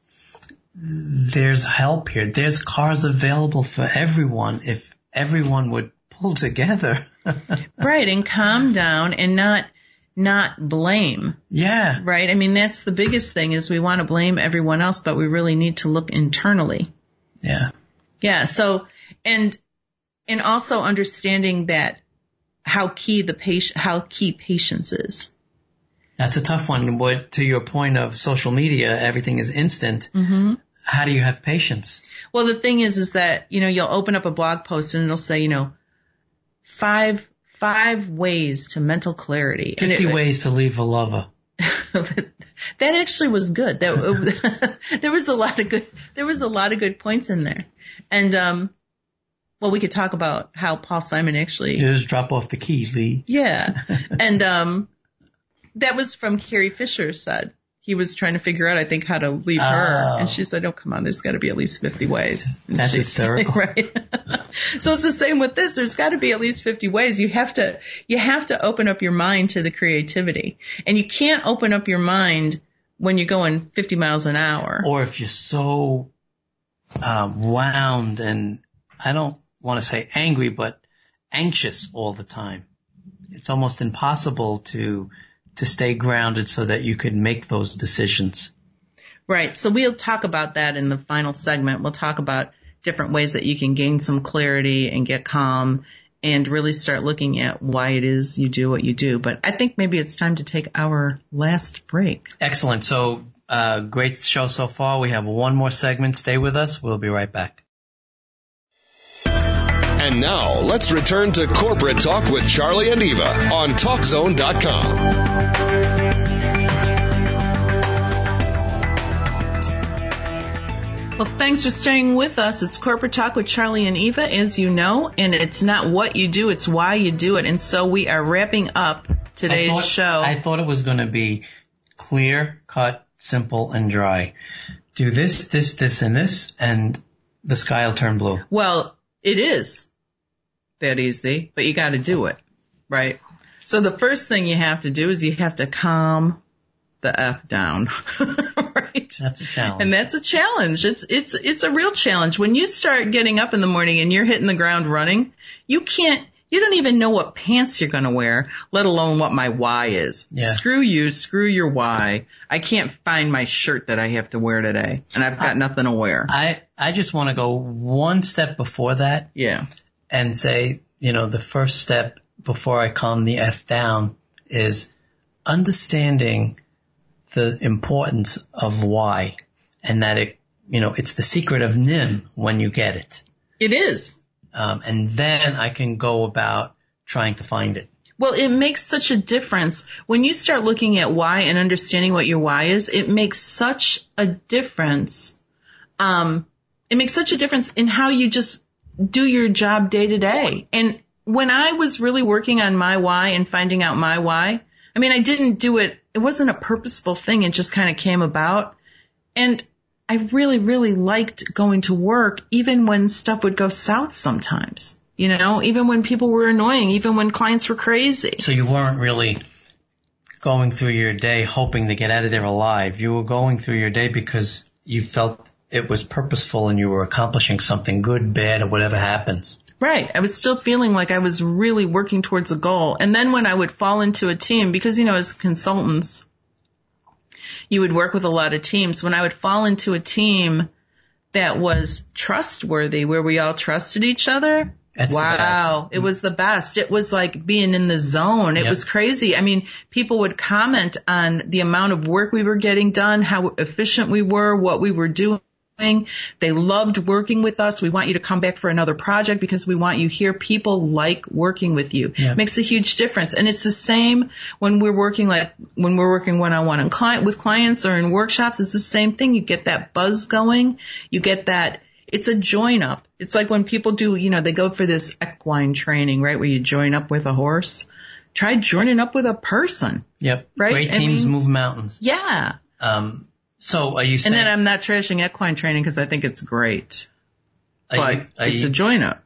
B: There's help here. There's cars available for everyone if everyone would pull together.
A: right. And calm down and not, not blame.
B: Yeah.
A: Right. I mean, that's the biggest thing is we want to blame everyone else, but we really need to look internally.
B: Yeah.
A: Yeah. So, and, and also understanding that how key the patient, how key patience is.
B: That's a tough one. What to your point of social media, everything is instant.
A: Mm-hmm.
B: How do you have patience?
A: Well, the thing is, is that you know you'll open up a blog post and it'll say you know five five ways to mental clarity.
B: Fifty
A: it,
B: ways to leave a lover.
A: that actually was good. That there was a lot of good. There was a lot of good points in there, and um, well, we could talk about how Paul Simon actually
B: you just drop off the keys, Lee.
A: Yeah, and um, that was from Carrie Fisher said. He was trying to figure out, I think, how to leave oh. her. And she said, oh, come on, there's got to be at least 50 ways.
B: And That's hysterical.
A: Right. so it's the same with this. There's got to be at least 50 ways. You have to, you have to open up your mind to the creativity. And you can't open up your mind when you're going 50 miles an hour.
B: Or if you're so um, wound and I don't want to say angry, but anxious all the time. It's almost impossible to to stay grounded so that you could make those decisions.
A: Right. So we'll talk about that in the final segment. We'll talk about different ways that you can gain some clarity and get calm and really start looking at why it is you do what you do. But I think maybe it's time to take our last break.
B: Excellent. So, uh, great show so far. We have one more segment. Stay with us. We'll be right back.
C: And now let's return to corporate talk with Charlie and Eva on TalkZone.com.
A: Well, thanks for staying with us. It's Corporate Talk with Charlie and Eva, as you know, and it's not what you do, it's why you do it. And so we are wrapping up today's
B: I thought,
A: show.
B: I thought it was going to be clear, cut, simple, and dry. Do this, this, this, and this, and the sky will turn blue.
A: Well, it is that easy, but you got to do it, right? So the first thing you have to do is you have to calm the f down, right?
B: That's a challenge.
A: And that's a challenge. It's it's it's a real challenge. When you start getting up in the morning and you're hitting the ground running, you can't. You don't even know what pants you're going to wear, let alone what my why is.
B: Yeah.
A: Screw you, screw your why. I can't find my shirt that I have to wear today, and I've got I, nothing to wear.
B: I I just want to go one step before that.
A: Yeah
B: and say, you know, the first step before I calm the F down is understanding the importance of why and that it, you know, it's the secret of NIMH when you get it.
A: It is.
B: Um, and then I can go about trying to find it.
A: Well, it makes such a difference when you start looking at why and understanding what your why is. It makes such a difference. Um, it makes such a difference in how you just do your job day to day. And when I was really working on my why and finding out my why, I mean, I didn't do it. It wasn't a purposeful thing. It just kind of came about. And I really, really liked going to work even when stuff would go south sometimes. You know, even when people were annoying, even when clients were crazy.
B: So you weren't really going through your day hoping to get out of there alive. You were going through your day because you felt it was purposeful and you were accomplishing something good, bad, or whatever happens.
A: Right. I was still feeling like I was really working towards a goal. And then when I would fall into a team, because, you know, as consultants, you would work with a lot of teams. When I would fall into a team that was trustworthy, where we all trusted each other,
B: that's
A: wow. It was the best. It was like being in the zone. It yep. was crazy. I mean, people would comment on the amount of work we were getting done, how efficient we were, what we were doing they loved working with us. We want you to come back for another project because we want you here. People like working with you.
B: Yeah.
A: It makes a huge difference. And it's the same when we're working like when we're working one on one and client with clients or in workshops. It's the same thing. You get that buzz going. You get that It's a join up. It's like when people do, you know, they go for this equine training, right? Where you join up with a horse. Try joining up with a person.
B: Yep.
A: Right?
B: Great
A: I
B: teams
A: mean-
B: move mountains.
A: Yeah.
B: Um, so are you saying?
A: And then I'm not trashing equine training because I think it's great, but
B: you,
A: it's
B: you,
A: a join up.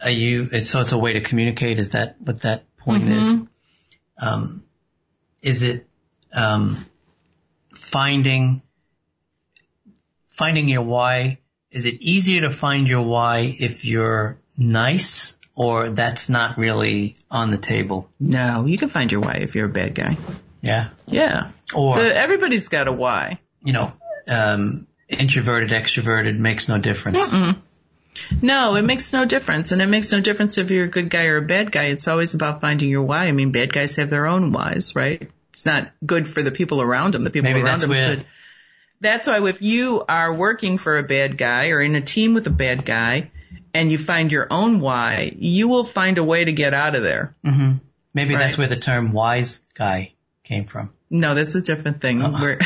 B: are you? So it's a way to communicate. Is that what that point is?
A: Mhm.
B: Um, is it um, finding finding your why? Is it easier to find your why if you're nice, or that's not really on the table?
A: No, you can find your why if you're a bad guy.
B: Yeah.
A: Yeah.
B: Or
A: The- everybody's got a why.
B: you know, um, introverted, extroverted makes no difference.
A: Mm-mm. No, it makes no difference. And it makes no difference if you're a good guy or a bad guy. It's always about finding your why. I mean, bad guys have their own whys, right? It's not good for the people around them. The people
B: Maybe
A: around them
B: where-
A: should. That's why if you are working for a bad guy or in a team with a bad guy and you find your own why, you will find a way to get out of there.
B: hmm Maybe that's where the term wise guy came from.
A: No, that's a different thing. We're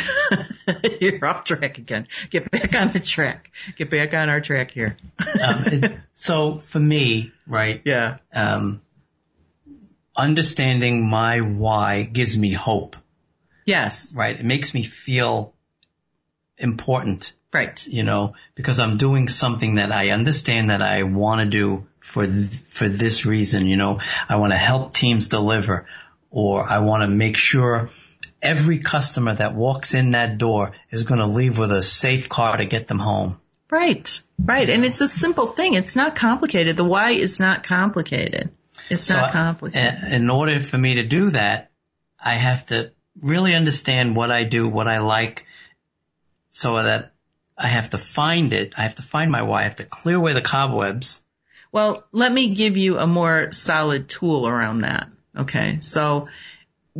A: you're off track again. Get back on the track. Get back on our track here.
B: Um, it- so for me, right,
A: Yeah.
B: um, understanding my why gives me hope,
A: Yes.
B: right? It makes me feel important,
A: Right.
B: you know, because I'm doing something that I understand that I want to do for, th- for this reason, you know, I want to help teams deliver or I want to make sure every customer that walks in that door is going to leave with a safe car to get them home.
A: Right, right. And it's a simple thing. It's not complicated. The why is not complicated. It's
B: So
A: not
B: I-
A: complicated.
B: in in order for me to do that, I have to really understand what I do, what I like, so that I have to find it. I have to find my why. I have to clear away the cobwebs.
A: Well, let me give you a more solid tool around that. Okay. So,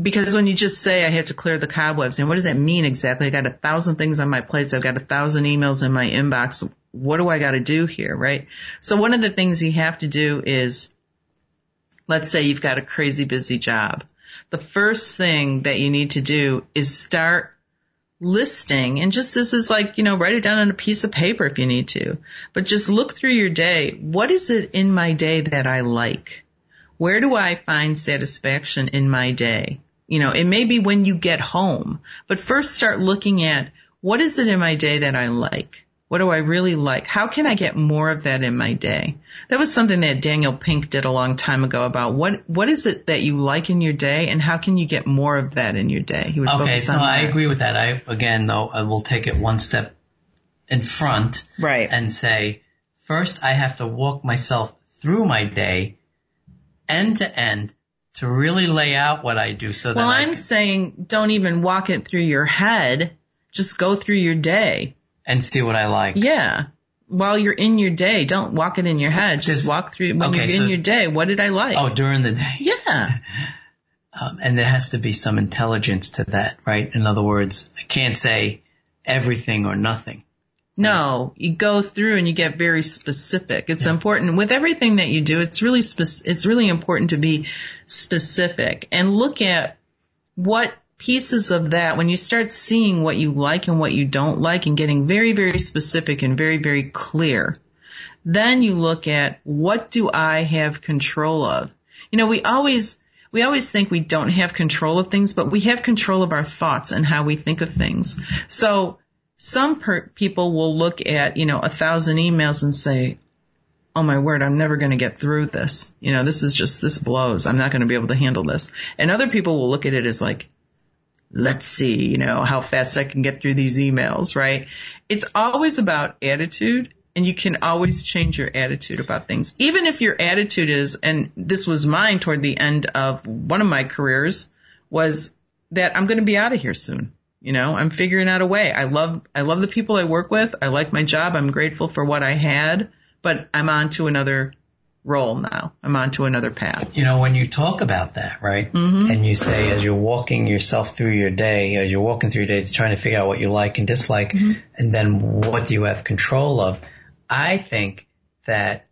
A: because when you just say I have to clear the cobwebs, and what does that mean exactly? I got a thousand things on my plates. I've got a thousand emails in my inbox. What do I got to do here? Right. So one of the things you have to do is, let's say you've got a crazy busy job. The first thing that you need to do is start listing and just this is like, you know, write it down on a piece of paper if you need to, but just look through your day. What is it in my day that I like? Where do I find satisfaction in my day? You know, it may be when you get home, but first start looking at what is it in my day that I like? What do I really like? How can I get more of that in my day? That was something that Daniel Pink did a long time ago about what, what is it that you like in your day and how can you get more of that in your day? He would
B: Okay,
A: focus
B: no,
A: on
B: I agree with that. I again though I will take it one step in front
A: Right.
B: and say first I have to walk myself through my day end to end to really lay out what I do so that
A: Well, I'm saying don't even walk it through your head. Just go through your day.
B: and see what I like.
A: Yeah. While you're in your day, don't walk it in your head. Just
B: This-
A: walk through when
B: okay,
A: you're
B: so-
A: in your day. What did I like?
B: Oh, during the day.
A: yeah.
B: Um, and there has to be some intelligence to that, right? In other words, I can't say everything or nothing.
A: No, you go through and you get very specific. It's important with everything that you do. It's really spec- it's really important to be specific and look at what pieces of that when you start seeing what you like and what you don't like and getting very very specific and very very clear. Then you look at what do I have control of? You know, we always we always think we don't have control of things, but we have control of our thoughts and how we think of things. So some per- people will look at, you know, a thousand emails and say, oh my word, I'm never going to get through this. You know, this is just, this blows. I'm not going to be able to handle this. And other people will look at it as like, let's see, you know, how fast I can get through these emails, right? It's always about attitude and you can always change your attitude about things. Even if your attitude is, and this was mine toward the end of one of my careers was that I'm going to be out of here soon. You know, I'm figuring out a way. I love, I love the people I work with. I like my job. I'm grateful for what I had, but I'm on to another role now. I'm on to another path.
B: You know, when you talk about that, right?
A: Mm-hmm.
B: And you say as you're walking yourself through your day, as you're walking through your day, trying to figure out what you like and dislike,
A: Mm-hmm.
B: and then what do you have control of? I think that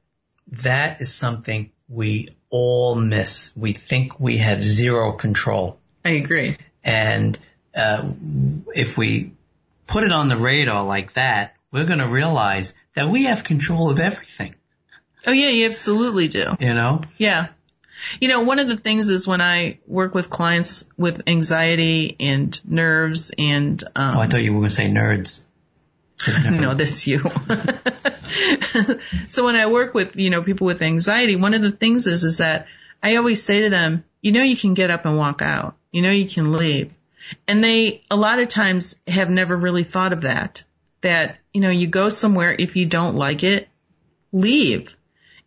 B: that is something we all miss. We think we have zero control.
A: I agree.
B: And uh, if we put it on the radar like that, we're going to realize that we have control of everything.
A: Oh yeah, you absolutely do.
B: You know?
A: Yeah. You know, one of the things is when I work with clients with anxiety and nerves and, um,
B: Oh, I thought you were going to say nerds.
A: no, that's you. so when I work with, you know, people with anxiety, one of the things is, is that I always say to them, you know, you can get up and walk out. You know, you can leave. And they, a lot of times have never really thought of that. That, you know, you go somewhere, if you don't like it, leave.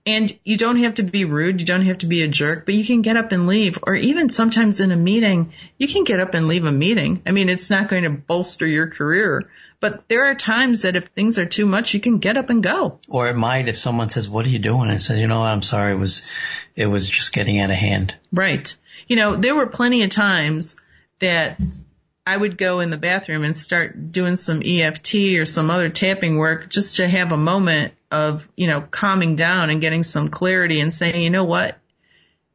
A: And you don't have to be rude. You don't have to be a jerk, but you can get up and leave. Or even sometimes in a meeting, you can get up and leave a meeting. I mean, it's not going to bolster your career, but there are times that if things are too much, you can get up and go.
B: Or it might if someone says, "What are you doing?" and says, "You know what? I'm sorry. It was, it was just getting out of hand."
A: Right. You know, there were plenty of times that I would go in the bathroom and start doing some EFT or some other tapping work just to have a moment of, you know, calming down and getting some clarity and saying, you know what?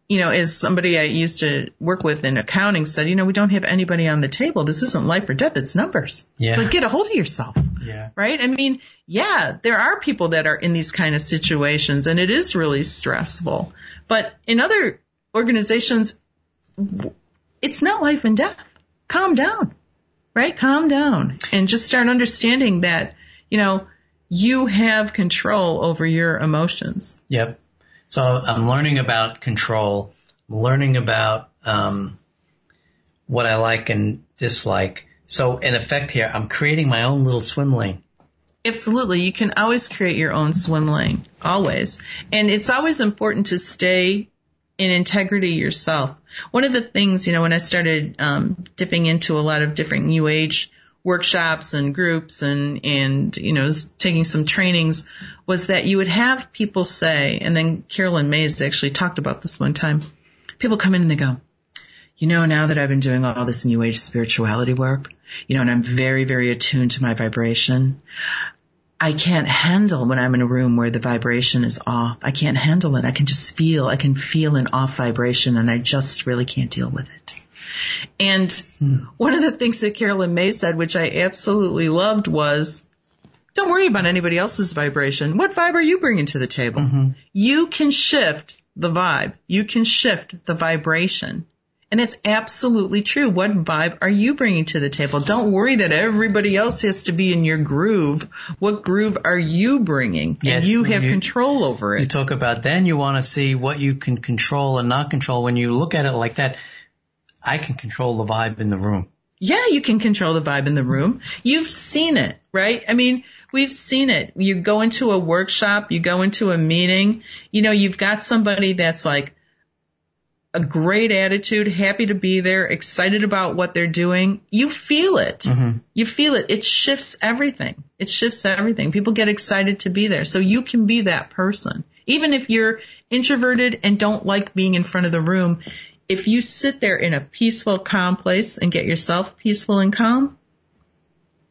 A: You know, as somebody I used to work with in accounting said, you know, we don't have anybody on the table. This isn't life or death. It's numbers.
B: Yeah.
A: But get a hold of yourself.
B: Yeah.
A: Right? I mean, yeah, there are people that are in these kind of situations and it is really stressful. But in other organizations, it's not life and death. Calm down, right? Calm down and just start understanding that, you know, you have control over your emotions.
B: Yep. So I'm learning about control. I'm learning about um, what I like and dislike. So in effect here, I'm creating my own little swim lane.
A: Absolutely. You can always create your own swim lane. Always. And it's always important to stay in integrity yourself. One of the things, you know, when I started um, dipping into a lot of different new age workshops and groups and and you know taking some trainings was that you would have people say and then Caroline Myss actually talked about this one time people come in and they go you know now that I've been doing all this new age spirituality work you know and I'm very very attuned to my vibration I can't handle when I'm in a room where the vibration is off. I can't handle it. I can just feel, I can feel an off vibration and I just really can't deal with it. And hmm. one of the things that Caroline Myss said, which I absolutely loved was, don't worry about anybody else's vibration. What vibe are you bringing to the table? Mm-hmm. You can shift the vibe. You can shift the vibration. And it's absolutely true. What vibe are you bringing to the table? Don't worry that everybody else has to be in your groove. What groove are you bringing? Yes, and you have you, control over it.
B: You talk about then you want to see what you can control and not control. When you look at it like that, I can control the vibe in the room.
A: Yeah, you can control the vibe in the room. You've seen it, right? I mean, we've seen it. You go into a workshop, you go into a meeting, you know, you've got somebody that's like, a great attitude, happy to be there, excited about what they're doing. You feel it. Mm-hmm. You feel it. It shifts everything. It shifts everything. People get excited to be there. So you can be that person. Even if you're introverted and don't like being in front of the room, if you sit there in a peaceful, calm place and get yourself peaceful and calm,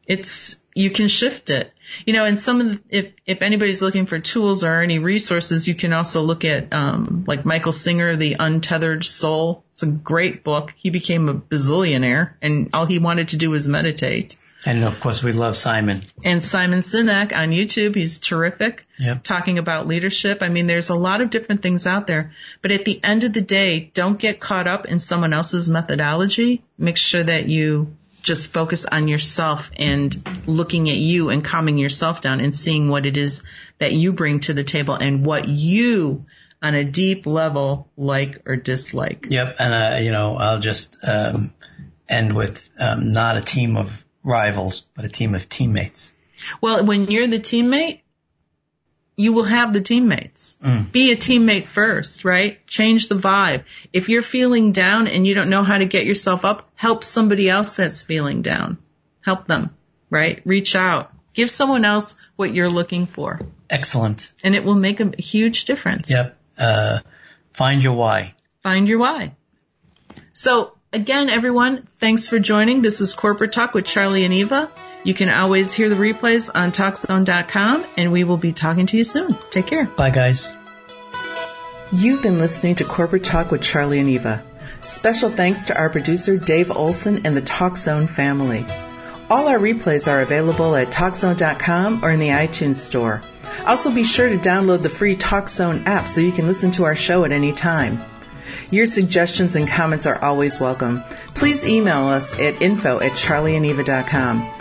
A: it's, you can shift it. You know, and some of the, if, if anybody's looking for tools or any resources, you can also look at, um, like Michael Singer, The Untethered Soul. It's a great book. He became a bazillionaire and all he wanted to do was meditate.
B: And of course we love Simon.
A: And Simon Sinek on YouTube. He's terrific.
B: Yep.
A: Talking about leadership. I mean, there's a lot of different things out there, but at the end of the day, don't get caught up in someone else's methodology. Make sure that you just focus on yourself and looking at you and calming yourself down and seeing what it is that you bring to the table and what you on a deep level like or dislike.
B: Yep. And, uh, you know, I'll just, um, end with, um, not a team of rivals, but a team of teammates.
A: Well, when you're the teammate, you will have the teammates. Mm. Be a teammate first, right? Change the vibe. If you're feeling down and you don't know how to get yourself up, help somebody else that's feeling down. Help them, right? Reach out. Give someone else what you're looking for.
B: Excellent.
A: And it will make a huge difference.
B: Yep. Uh, find your why.
A: Find your why. So again, everyone, thanks for joining. This is Corporate Talk with Charlie and Eva. You can always hear the replays on TalkZone.com, and we will be talking to you soon. Take care.
B: Bye, guys.
A: You've been listening to Corporate Talk with Charlie and Eva. Special thanks to our producer, Dave Olson, and the TalkZone family. All our replays are available at TalkZone.com or in the iTunes Store. Also, be sure to download the free TalkZone app so you can listen to our show at any time. Your suggestions and comments are always welcome. Please email us at info at charlieandeva.com.